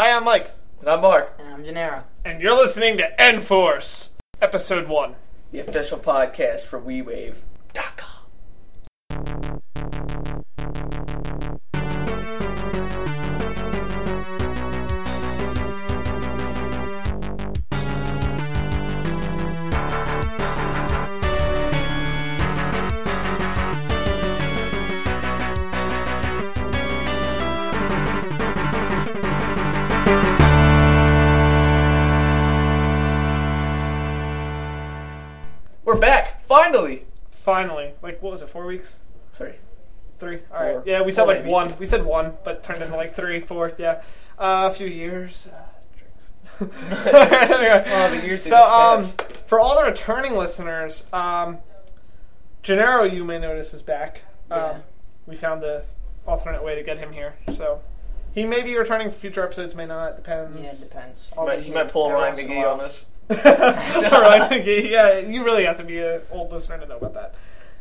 Hi, I'm Mike, And I'm Mark, And I'm Gennaro. and you're listening to N Force, Episode 1. the official podcast for WeWave.com. We're back, finally. Finally. Like, what was it, four weeks? Three. Three? Alright. Four. Yeah, we said Four, like maybe. one. We said one, but turned into like three, four, yeah. Uh, a few years. Uh, drinks. Anyway. Oh, the years So, um, for all the returning listeners, um, Gennaro, you may notice, is back. Um, Yeah. we found the alternate way to get him here, so he may be returning for future episodes, may not. Depends. Yeah, it depends. He might, he might pull a Ryan once McGee on us. Right, Yeah, you really have to be an old listener to know about that.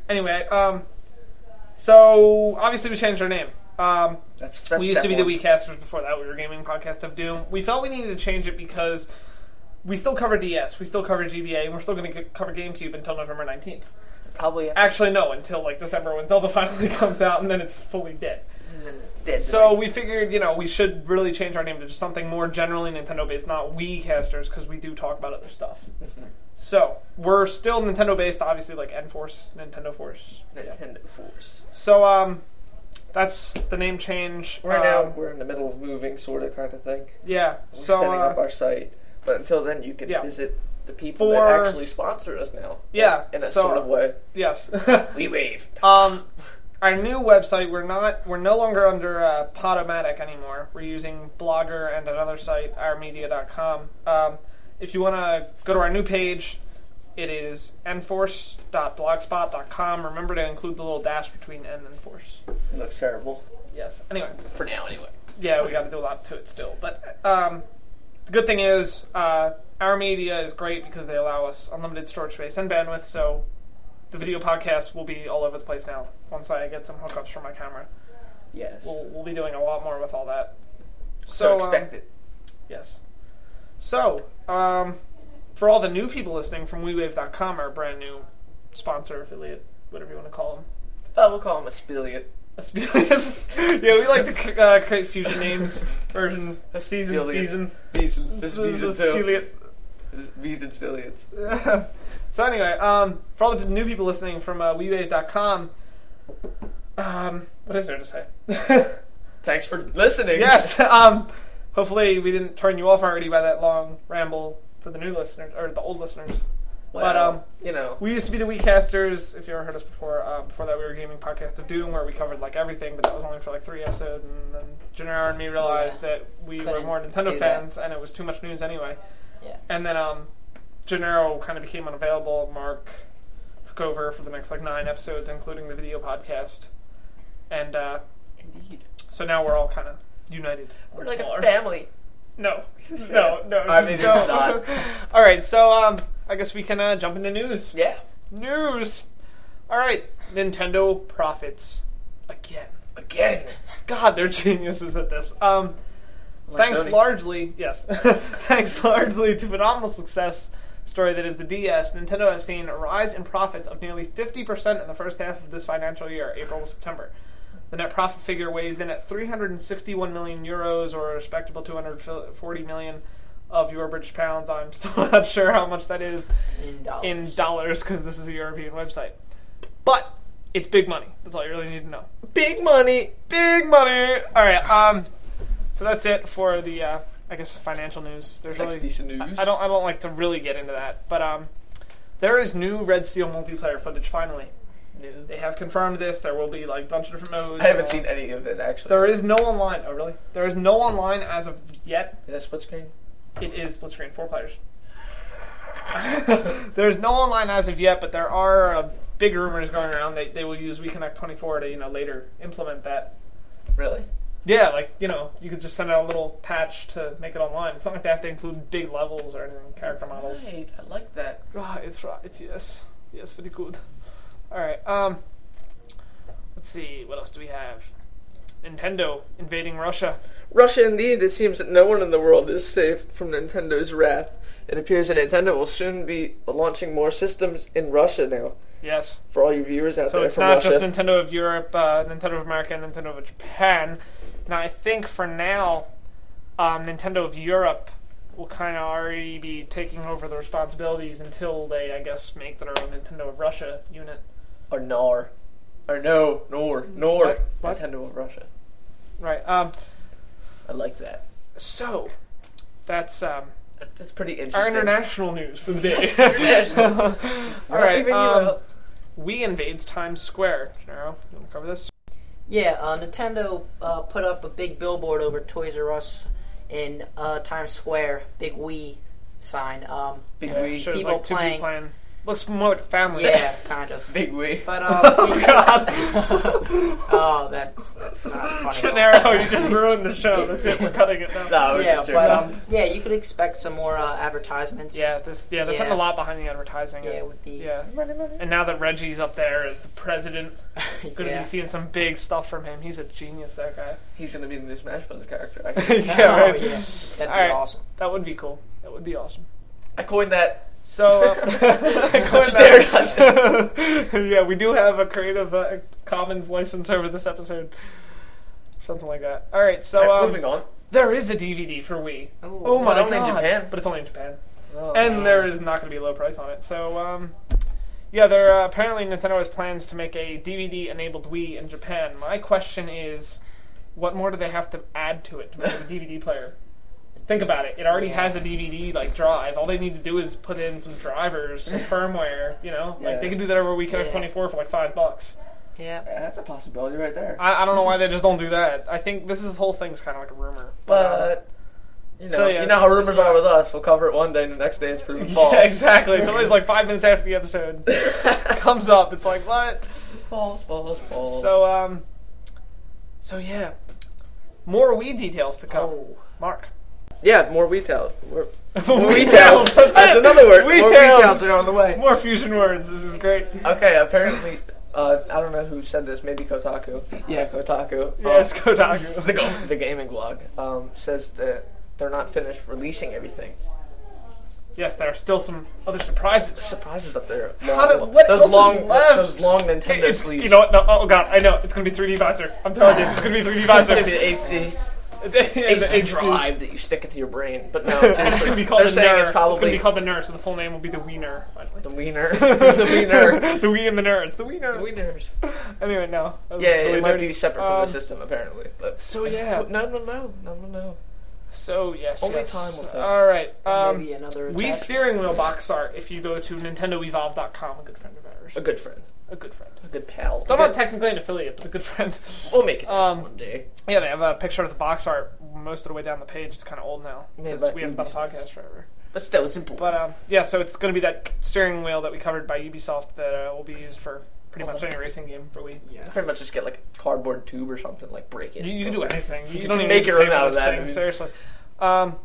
Anyway, um, so obviously we changed our name. Um, That's, that's we used to be step the one. Weekasters before that. We were Gaming Podcast of Doom. We felt we needed to change it because we still cover DS, we still cover GBA, and we're still going to cover GameCube until November 19th. Probably Actually, no, until like December when Zelda finally comes out, and then it's fully dead. So we figured, you know, we should really change our name to just something more generally Nintendo based, not Weecasters, because we do talk about other stuff. So we're still Nintendo based, obviously, like N Force, Nintendo Force. Nintendo Force. So um, that's the name change. Right now, Um, we're in the middle of moving, sort of, kind of thing. yeah. We're So setting up uh, our site, but until then, you can Yeah. visit the people For- that actually sponsor us now. Yeah, in a so- sort of way. yes. We wave. um, our new website, we're not, we're no longer under uh, Podomatic anymore. We're using Blogger and another site, ourmedia.com. Um, if you want to go to our new page, it is enforce.blogspot.com. Remember to include the little dash between N and force. It looks terrible Yes. Anyway, for now, anyway. yeah, we got to do a lot to it still. But um, the good thing is, uh, our media is great because they allow us unlimited storage space and bandwidth. So the video podcast will be all over the place now. Once I get some hookups for my camera, Yes. we'll we'll be doing a lot more with all that. so um, expect it. yes. So um, for all the new people listening from WeWave.com, our brand new sponsor affiliate, whatever you want to call them. Oh, we'll call him a spiliot. Aspilian. yeah, we like to c- uh, create fusion names. Version of season Aspilian. season. Beeson. This This is Beeson too. Aspilian. Beeson spiliets. so anyway, um, for all the new people listening from uh, WeWave.com, um, what is there to say? Thanks for listening. yes. Um, hopefully we didn't turn you off already by that long ramble for the new listeners or the old listeners. Well, But, um, you know, We used to be the Weecasters. If you ever heard us before, uh, before that we were gaming podcast of Doom, where we covered like everything, but that was only for like three episodes. And then Gennaro and me realized that we were Couldn't more Nintendo fans, and it was too much news anyway. Yeah. And then um, Gennaro kind of became unavailable. Mark took over for the next like nine episodes, including the video podcast. And uh, indeed, so now we're all kind of united. we're like more. a family. No, no, no. I just mean, it's don't. not. all right, so um, I guess we can uh, jump into news. Yeah. News. All right, Nintendo profits again. Again. God, they're geniuses at this. Um, Like thanks Sony. largely, yes, thanks largely to phenomenal success story that is the DS. Nintendo has seen a rise in profits of nearly fifty percent in the first half of this financial year, April to September. The net profit figure weighs in at 361 million euros, or a respectable 240 million of your British pounds. I'm still not sure how much that is In dollars. because this is a European website. But it's big money. That's all you really need to know. Big money. Big money. All right. Um. So that's it for the, uh, I guess, financial news. There's Next really, piece of news. I, I don't, I don't like to really get into that, but um, there is new Red Steel multiplayer footage. Finally, New. they have confirmed this. There will be like a bunch of different modes. I haven't seen any of it actually. There is no online. Oh, really? There is no online as of yet. Is that split screen? It is split screen, four players. There's no online as of yet, but there are uh, big rumors going around. They they will use WiiConnect 24 to you know later implement that. Really? Yeah, like you know, you could just send out a little patch to make it online. It's not like they have to include big levels or anything, character models. Right. I like that. Right, it's right. It's yes, yes, very good. All right. Um, let's see. What else do we have? Nintendo invading Russia. Russia, indeed. It seems that no one in the world is safe from Nintendo's wrath. It appears that Nintendo will soon be launching more systems in Russia now. Yes. For all you viewers out So there it's not Russia. just Nintendo of Europe, uh, Nintendo of America, and Nintendo of Japan. Now, I think for now, um, Nintendo of Europe will kind of already be taking over the responsibilities until they, I guess, make their own Nintendo of Russia unit. or NOR. Or no, NOR. NOR. What? What? Nintendo of Russia. Right. Um, I like that. so, that's um, That's pretty interesting. our international news for the day. All right. Um, Wii invades Times Square. Gennaro, you want to cover this? Yeah, uh, Nintendo uh, put up a big billboard over Toys R Us in uh, Times Square, big Wii sign. Um, Big Yeah, Wii. people like, two people playing. playing. Looks more like a family. yeah, kind of. Big Wii. But um, Oh God, oh, that's that's not funny. at all. Gennaro, you just ruined the show. That's it. We're cutting it now. No, Yeah, but um, yeah, you could expect some more uh, advertisements. Yeah, this. Yeah, they're Yeah. putting a lot behind the advertising. yeah, and, with the yeah. And now that Reggie's up there as the president, gonna yeah. be seeing some big stuff from him. He's a genius. That guy. He's gonna be the new Smash Bros. character. I, yeah, oh, right. yeah, that'd be Alright. awesome. That would be cool. That would be awesome. I coined that. So, uh, Don't you dare touch yeah, we do have a Creative uh, Commons license over this episode, something like that. All right, so um, moving on. there is a DVD for Wii. Ooh. Oh my But only in! Japan. But it's only in Japan. Oh, and man. there is not going to be a low price on it. So, um, yeah, there uh, apparently Nintendo has plans to make a DVD-enabled Wii in Japan. My question is, what more do they have to add to it to make it a DVD player? Think about it. It already Yeah. has a DVD like drive. All they need to do is put in some drivers, some firmware. You know, like they can do that over WiiConnect Yeah. Twenty Four for like five bucks. Yeah. That's a possibility right there. I, I don't know why they just don't do that. I think this is whole thing's kind of like a rumor. uh, But you know, So, yeah, you know how rumors are with us. We'll cover it one day, and the next day it's proven false. yeah, exactly. It's always like five minutes after the episode comes up. It's like what? false, false, false. So um, so yeah, more weed details to come. Oh. Mark. Yeah, more retail. More, More retails. that's another word. More retails are on the way. More fusion words. This is great. Okay, apparently, uh, I don't know who said this. Maybe Kotaku. Yeah, Kotaku. Yes, Um, Kotaku. the, go- the gaming blog um, says that they're not finished releasing everything. yes, there are still some other surprises. Surprises up there. How did- what those else is long, left? those long Nintendo It's, sleeves. you know what? No, oh god, I know. It's gonna be 3D visor. I'm telling you, it's gonna be 3D visor. It's gonna be the HD, It's, it's, it's drive that you stick into your brain. But no, And it's gonna be called they're the saying Ner. it's probably It's gonna be called the Ner, so the full name will be the Wiener. Finally. the wiener, the wiener, the Wii and the Ner. It's the Wiener. the wieners. Anyway, no. Yeah, really it might be separate from Um, the system apparently, but So yeah. no, no, no, no, no, no. So yes. Only yes. time will tell. All right. Um, Maybe another. Wii steering wheel box art. If you go to NintendoEvolve.com, a good friend of ours. A good friend, A good friend. a good pal. Still not technically an affiliate, but a good friend. We'll make it Um, one day. Yeah, they have a picture of the box art most of the way down the page. It's kind of old now because we haven't done a Ubisoft. podcast forever. But still, it's important. But um, yeah, so it's going to be that steering wheel that we covered by Ubisoft that uh, will be used for pretty much any racing game for Wii. Yeah. Pretty much just get like a cardboard tube or something, like break it. You, you can do anything. You, You don't can even make need your own for out of this that. thing, Seriously. Um,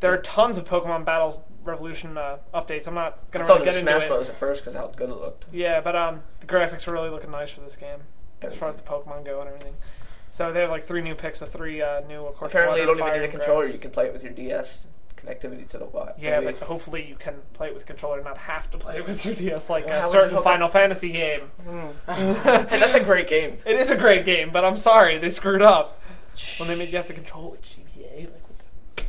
there are tons of Pokemon Battles Revolution uh, updates. I'm not going to thought really it get was into Smash it. Bros. at first because how good it looked. Yeah, but um, the graphics are really looking nice for this game as far as the Pokemon go and everything. So they have like three new picks of three uh, new, of course. Apparently, you don't even need a controller. You can play it with your DS connectivity to the Wii. Yeah, but hopefully you can play it with controller, and not have to play it with your DS like a certain Final Fantasy game. hey, that's a great game. It is a great game, but I'm sorry they screwed up when they made you have to control it with GBA. Like.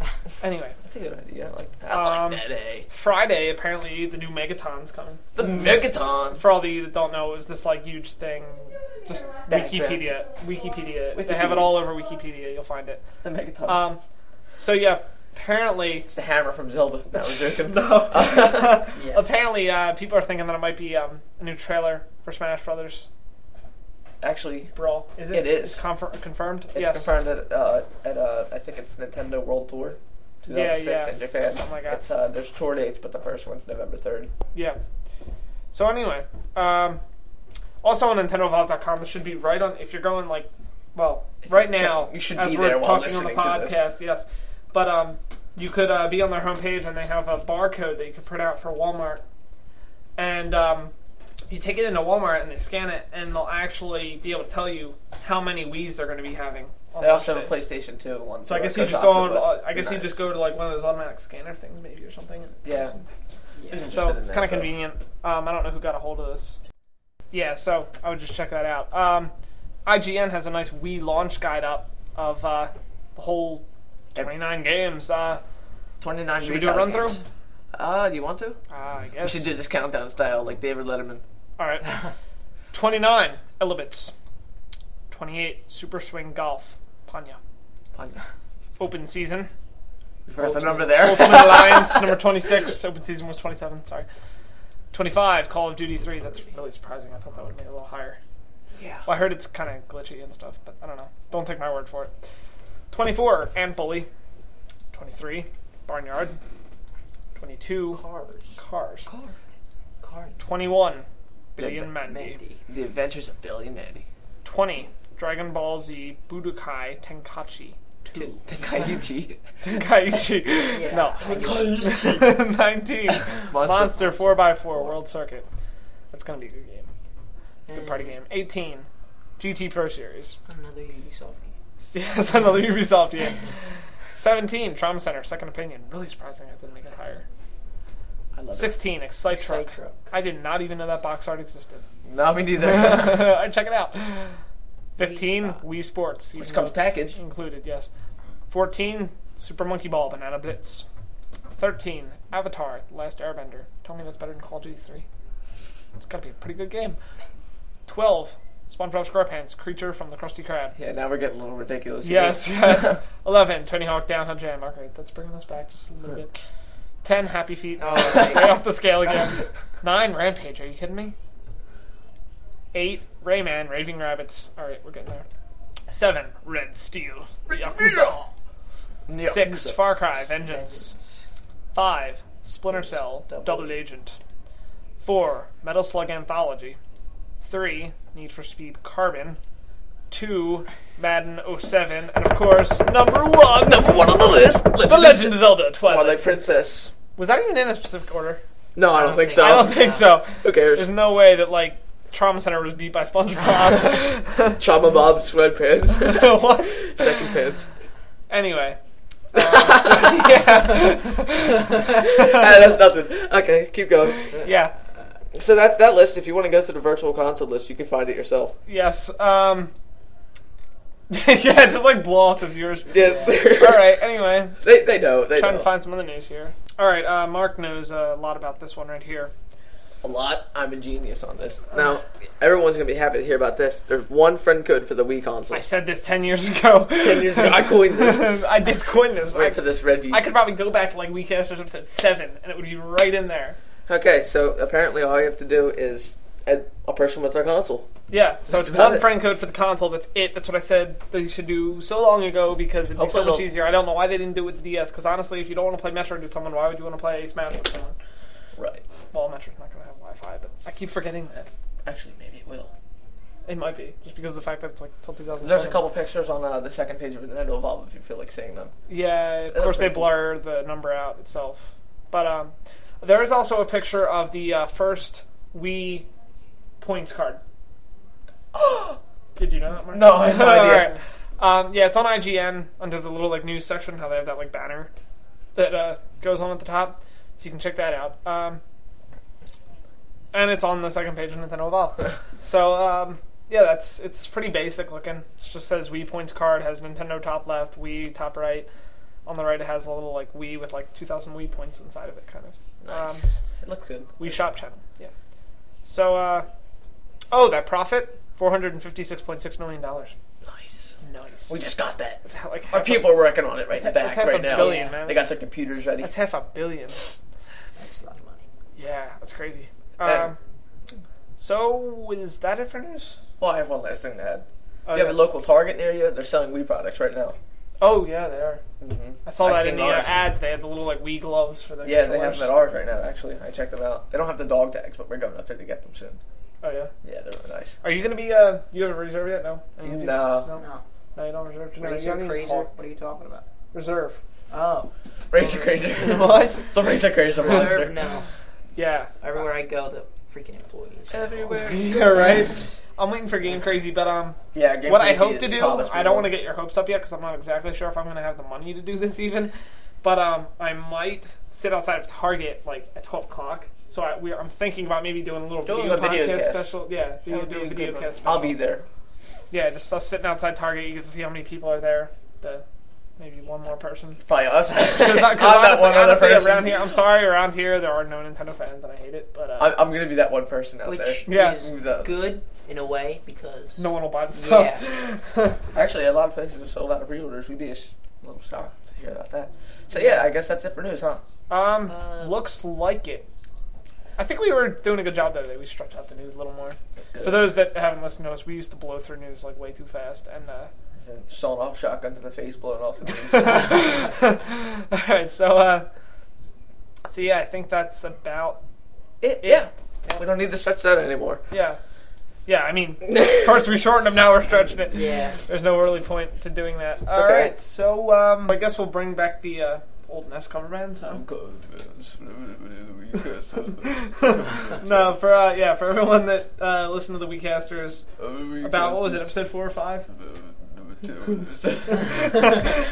anyway, That's a good idea. I like that. I Um, like that. Eh? Friday apparently the new Megaton's coming. The Megaton. For all of you that don't know, it was this like huge thing. Just Back Wikipedia, Wikipedia. They have it all over Wikipedia. You'll find it. The Megaton. Um, so yeah, apparently, it's the hammer from Zelda. No, we're joking. no. Yeah. apparently, uh, people are thinking that it might be um, a new trailer for Smash Brothers Actually, Brawl. Is it? It is. It's confir- confirmed. it's yes. confirmed at uh, at uh, I think it's Nintendo World Tour. 2006 Yeah, yeah. in Japan. Something like that. It's uh, there's tour dates, but the first one's November third. Yeah. So anyway, um, also on NintendoVault.com, it should be right on. If you're going like, well, If right now, you should as be we're there while talking on the listening to this. podcast, yes. But um, you could uh, be on their homepage and they have a barcode that you could print out for Walmart, and um, you take it into Walmart and they scan it, and they'll actually be able to tell you how many Wii's they're going to be having. on They also have a day. PlayStation 2 one. So I guess you just go on. uh, I guess you just go to like one of those automatic scanner things, maybe or something. Yeah. Yeah. So it's kind of convenient. Um, I don't know who got a hold of this. Yeah, so I would just check that out. Um, IGN has a nice Wii launch guide up of uh, the whole 29 games. Uh, 29 should we do a retail run through? games. Uh, do you want to? Uh, I guess. We guess. should do this countdown style like David Letterman. All right. 29 Elebits. 28 Super Swing Golf. Pangya. Pangya. Open season. We forgot the number there. Ultimate Alliance number 26. Open season was 27. Sorry. 25 Call of Duty 3. That's really surprising. I thought that would have it a little higher. yeah. Well, I heard it's kind of glitchy and stuff, but I don't know. Don't take my word for it. 24, Ant Bully. 23, Barnyard. 22, Cars. Cars. Car. Car. 21, Billy and Mandy. Mandy. The Adventures of Billy and Mandy. 20, Dragon Ball Z Budokai Tenkaichi 2. Tenkaichi. Tenkaichi. Yeah. No. 19, Monster 4x4 World Circuit. That's going to be a good game. Good eh. party game. 18, GT Pro Series. Another Ubisoft game. Yeah, another Ubisoft game. 17, Trauma Center, Second Opinion. Really surprising I didn't make it higher. I love it. 16, Excite Excite Truck. Truck. I did not even know that box art existed. No, me neither. I'd check it out. 15, Spot. Wii Sports. Which even comes though it's packaged. Included, yes. 14, Super Monkey Ball, Banana Blitz. 13, Avatar, The Last Airbender. Tell me that's better than Call of Duty 3. It's gotta be a pretty good game. 12, SpongeBob SquarePants, Creature from the Krusty Krab. yeah, now we're getting a little ridiculous. here. Yes, yes. 11, Tony Hawk Downhill Jam. Okay, that's bringing us back just a little bit. 10, Happy Feet. Oh, Way off the scale again. 9, Rampage. Are you kidding me? 8, Rayman, Raving Rabbits. Alright, we're getting there. 7, Red Steel. Yakuza. 6, Far Cry, Vengeance. Vengeance. 5, Splinter Cell, Double. Double Agent. 4, Metal Slug Anthology. 3, Need for Speed Carbon. 2, Madden 07. And of course, number 1, Number one on the list. The Legend of Zelda Twilight. Twilight Princess. Was that even in a specific order? No, I don't, think so. I don't think so. Who cares? There's no way that like Trauma Center was beat by SpongeBob. Trauma Bob's sweatpants. what? Second pants. Anyway. Uh, so, yeah. Ah, that's nothing. Okay, keep going. yeah. So that's that list. If you want to go through the virtual console list, you can find it yourself. Yes. Um. yeah, just like blow off the viewers. Yeah. All right. Anyway, they, they know. They trying know. to find some other news here. All right. Uh, Mark knows a lot about this one right here. a lot. I'm a genius on this. Now, everyone's gonna be happy to hear about this. There's one friend code for the Wii console. I said this ten years ago. Ten years ago, I coined this. I did coin this. Wait I, for this red. I could probably go back to like WeCast or episode seven, and it would be right in there. Okay, so apparently all you have to do is add a person with their console. Yeah, so That's it's about one it. friend code for the console. That's it. That's what I said they should do so long ago because it'd be so much easier. I don't know why they didn't do it with the DS. Because honestly, if you don't want to play Metroid with someone, why would you want to play Smash with someone? Right. Well, Metroid's not going to have Wi-Fi, but I keep forgetting that. Actually, maybe it will. It might be just because of the fact that it's like till 2007. There's a couple pictures on uh, the second page of Nintendo Evolve if you feel like seeing them. Yeah, of course they pretty cool. blur the number out itself, but um, there is also a picture of the uh, first Wii points card. Did you know that? Mark? No, I had no idea. Um, yeah, it's on IGN under the little like news section. How they have that like banner that uh, goes on at the top, so you can check that out. Um, and it's on the second page of Nintendo Evolve. so um, yeah, that's it's pretty basic looking. It just says Wii points card has Nintendo top left, Wii top right. On the right, it has a little like Wii with like 2,000 Wii points inside of it, kind of. Nice. Um, it looks good. Wii Shop channel, yeah. So, uh, oh, that profit, 456.6 million dollars. Nice. Nice. We just got that. It's like Our half people are working on it right in the That's back half a right now. billion, Yeah. man. They got their computers ready. That's half a billion. That's a lot of money. Yeah, that's crazy. Um, so is that it for news? Well, I have one last thing to add. Oh, if you have yes. a local Target near you, they're selling Wii products right now. Oh yeah, they are. Mm-hmm. I saw I've that in the uh, ours. ads. They had the little like Wii gloves for the Yeah, they have controllers. them at ours right now. Actually, I checked them out. They don't have the dog tags, but we're going up there to get them soon. Oh yeah. Yeah, they're really nice. Are you gonna be? Uh, you haven't reserved yet? No. Any you? No, No. No. No, you don't reserve. No, you Razor, don't crazer. talk. What are you talking about? Reserve. Oh, Razor Crazy. What? the Razor Crazy monster. reserve. No. Yeah. Everywhere I go, the freaking employees. Everywhere. yeah, right. I'm waiting for Game Crazy, but um, Yeah. Game what I hope to do, I don't want to get your hopes up yet because I'm not exactly sure if I'm going to have the money to do this even. But um, I might sit outside of Target like at 12 o'clock. So I, we, I'm thinking about maybe doing a little Doing video a video podcast cast. special. Yeah, That video, do a a video good cast special. I'll be there. Yeah, just us sitting outside Target. You get to see how many people are there. The maybe one more person. Probably us. Because I'm honestly, that one other honestly, person. around here, I'm sorry, around here there are no Nintendo fans, and I hate it. But uh, I'm, I'm gonna be that one person out Which there. Yeah. is good in a way because no one will buy the stuff. Actually, a lot of places have sold out of pre-orders. We'd be a little shocked to hear about that. So yeah, I guess that's it for news, huh? Um, Uh, looks like it. I think we were doing a good job the other day. We stretched out the news a little more. Good. For those that haven't listened to us, we used to blow through news like way too fast. And uh, Sawing off shotgun to the face, blowing off the news. all right, so uh, so yeah, I think that's about it, it. yeah. We don't need to stretch that anymore. yeah, yeah. I mean, first we shortened them, now we're stretching it. yeah. There's no really point to doing that. All right, Okay. so um, I guess we'll bring back the uh, old NES cover band. So. No, for uh, yeah, for everyone that uh, listened to the Weekasters about what was it, episode four or five?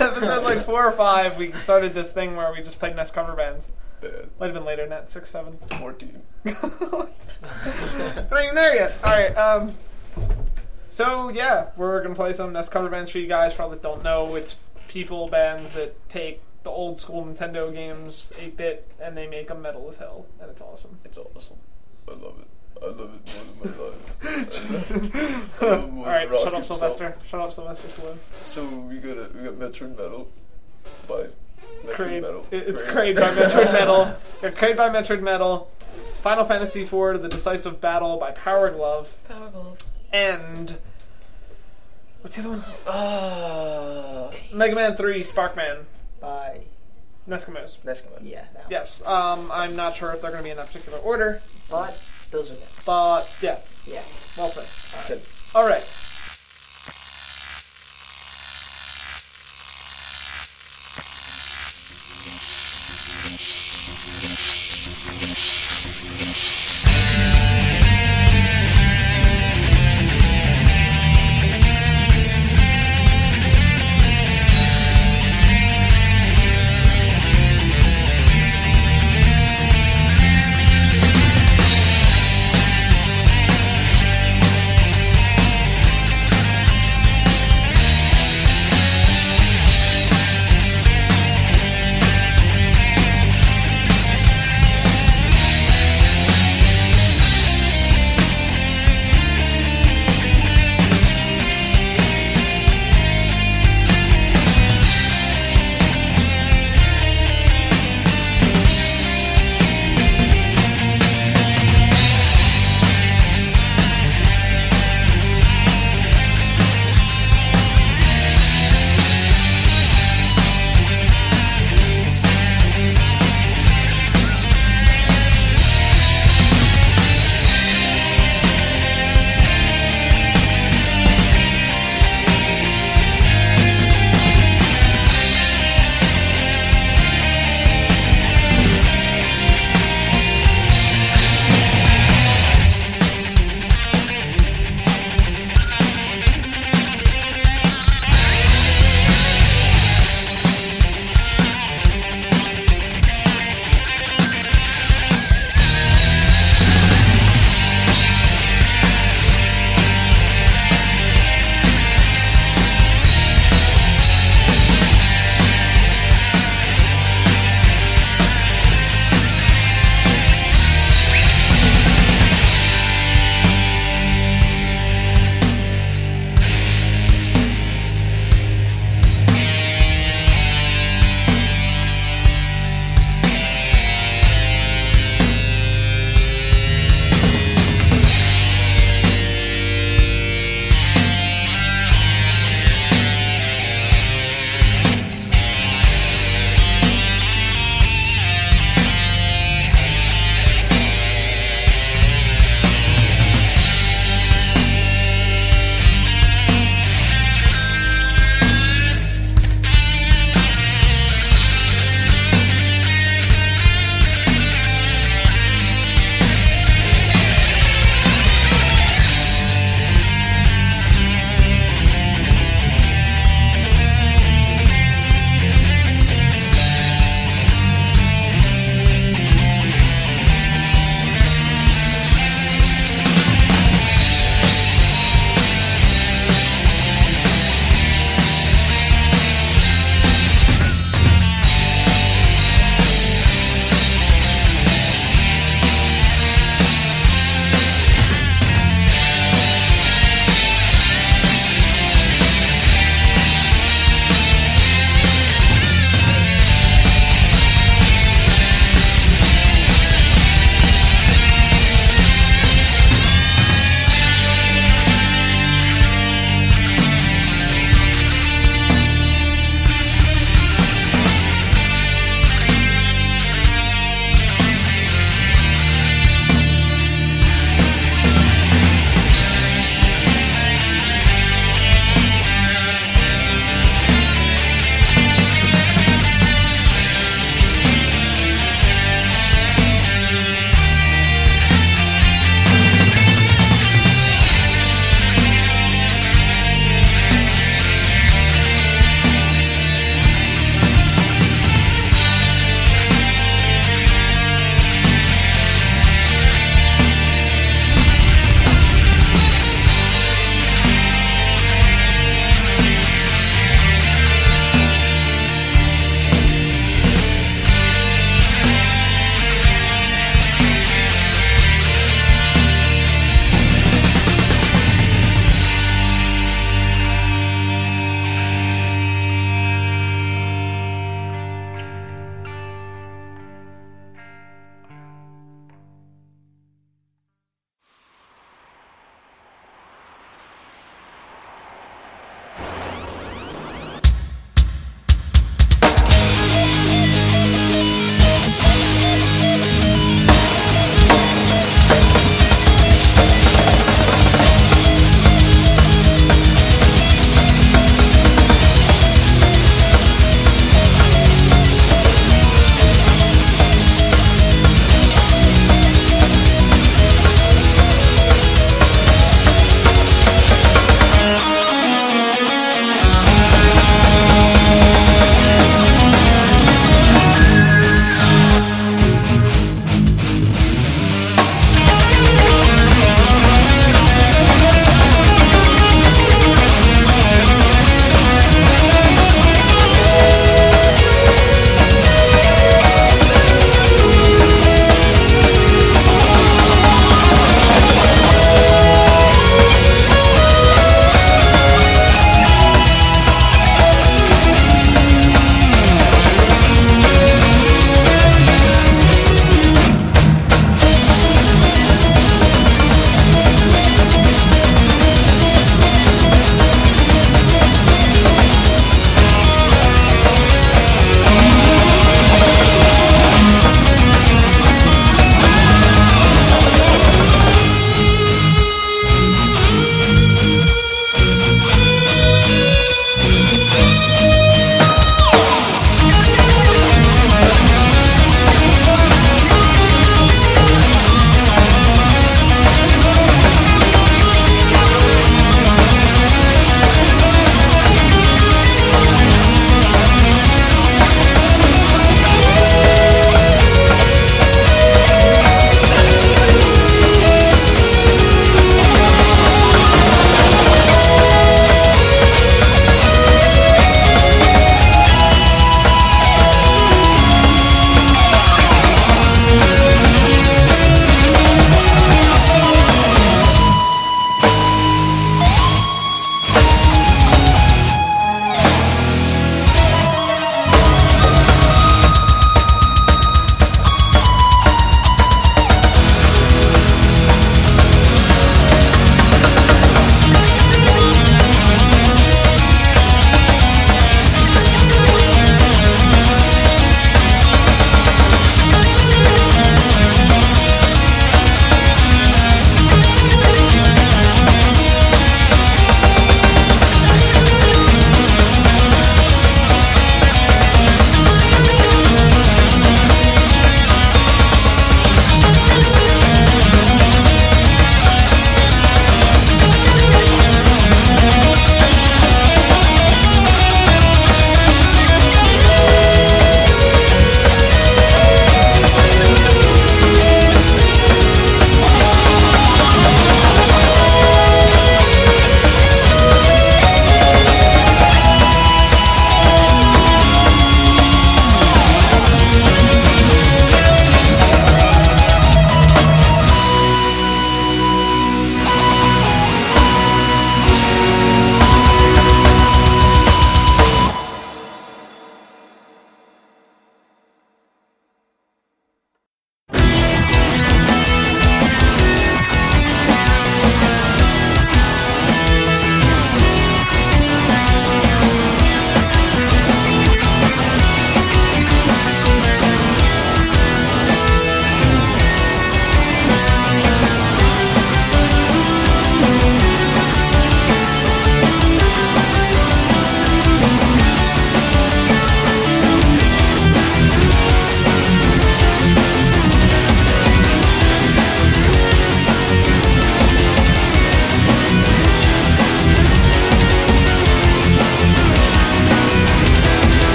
episode like four or five, we started this thing where we just played NES cover bands. Might have been later that, six, seven. 14. We're not even there yet. All right. Um. So yeah, we're gonna play some NES cover bands for you guys. For all that don't know, it's people bands that take the old school Nintendo games, 8-bit, and they make them metal as hell, and it's awesome. It's awesome. I love it. I love it more than my life. I love it more All right, shut up, itself. Sylvester. Shut up, Sylvester Stallone. So we got a, we got Metroid Metal by Metroid Kraid. Metal. it- It's Kraid. Kraid by Metroid Metal. Yeah, by Metroid Metal. Final Fantasy IV: The Decisive Battle by Power Glove. Power Glove. And what's the other one? Ah. Mega Man 3: Sparkman. By NESkimos. NESkimo. yeah. That one. Yes. Um, I'm not sure if they're going to be in that particular order, But those are them. but yeah, Yeah. well said. Good. All right.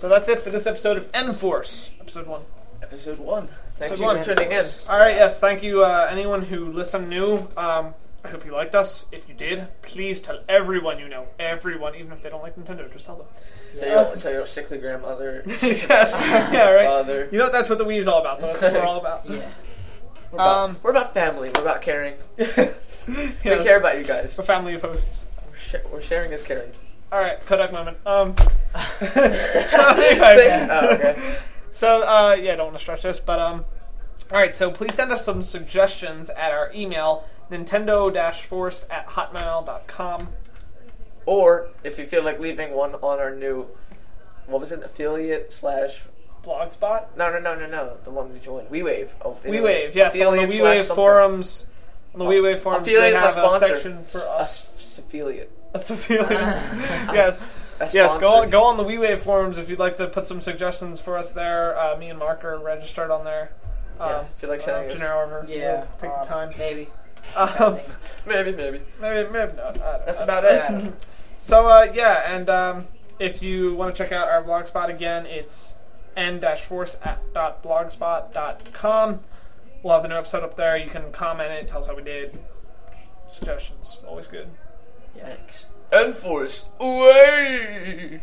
So that's it for this episode of N Force, episode one. Episode one. Thank Episode you one. for tuning in. All right, yes, thank you, uh, anyone who listened new. Um, I hope you liked us. If you did, please tell everyone you know, everyone, even if they don't like Nintendo, just tell them. Tell your, tell your sickly grandmother, yes, yeah, right. father. You know that's what the Wii is all about. So that's what we're all about. Yeah. We're about, Um, we're about family. We're about caring. Yes. We care about you guys. We're family of hosts. We're, sh- we're sharing is caring. All right, Kodak moment. Um, so anyway, oh, okay. so uh, yeah, I don't want to stretch this, but um, all right. So please send us some suggestions at our email Nintendo-force at hotmail.com. Or if you feel like leaving one on our new, what was it, affiliate slash? Blogspot. No, no, no, no, no. The one we joined, WeWave. Oh, We Wave, yes. On the slash forums, on the We Wave forums, they Affiliate have slash a sponsor. section for us. Us affiliate. That's a feeling. yes, A yes. Go on, go on the We Wave forums if you'd like to put some suggestions for us there. Uh, me and Mark are registered on there. Um, Yeah, if you like sending us- Gennaro over. Yeah. take um, the time. Maybe. Um, Maybe, maybe. maybe, maybe not. That's about it. know. So uh, yeah, and um, if you want to check out our blogspot again, it's n-force at blogspot.com. We'll have the new episode up there. You can comment it, tell us how we did. Suggestions, always good. Yeah. Thanks. N Force away.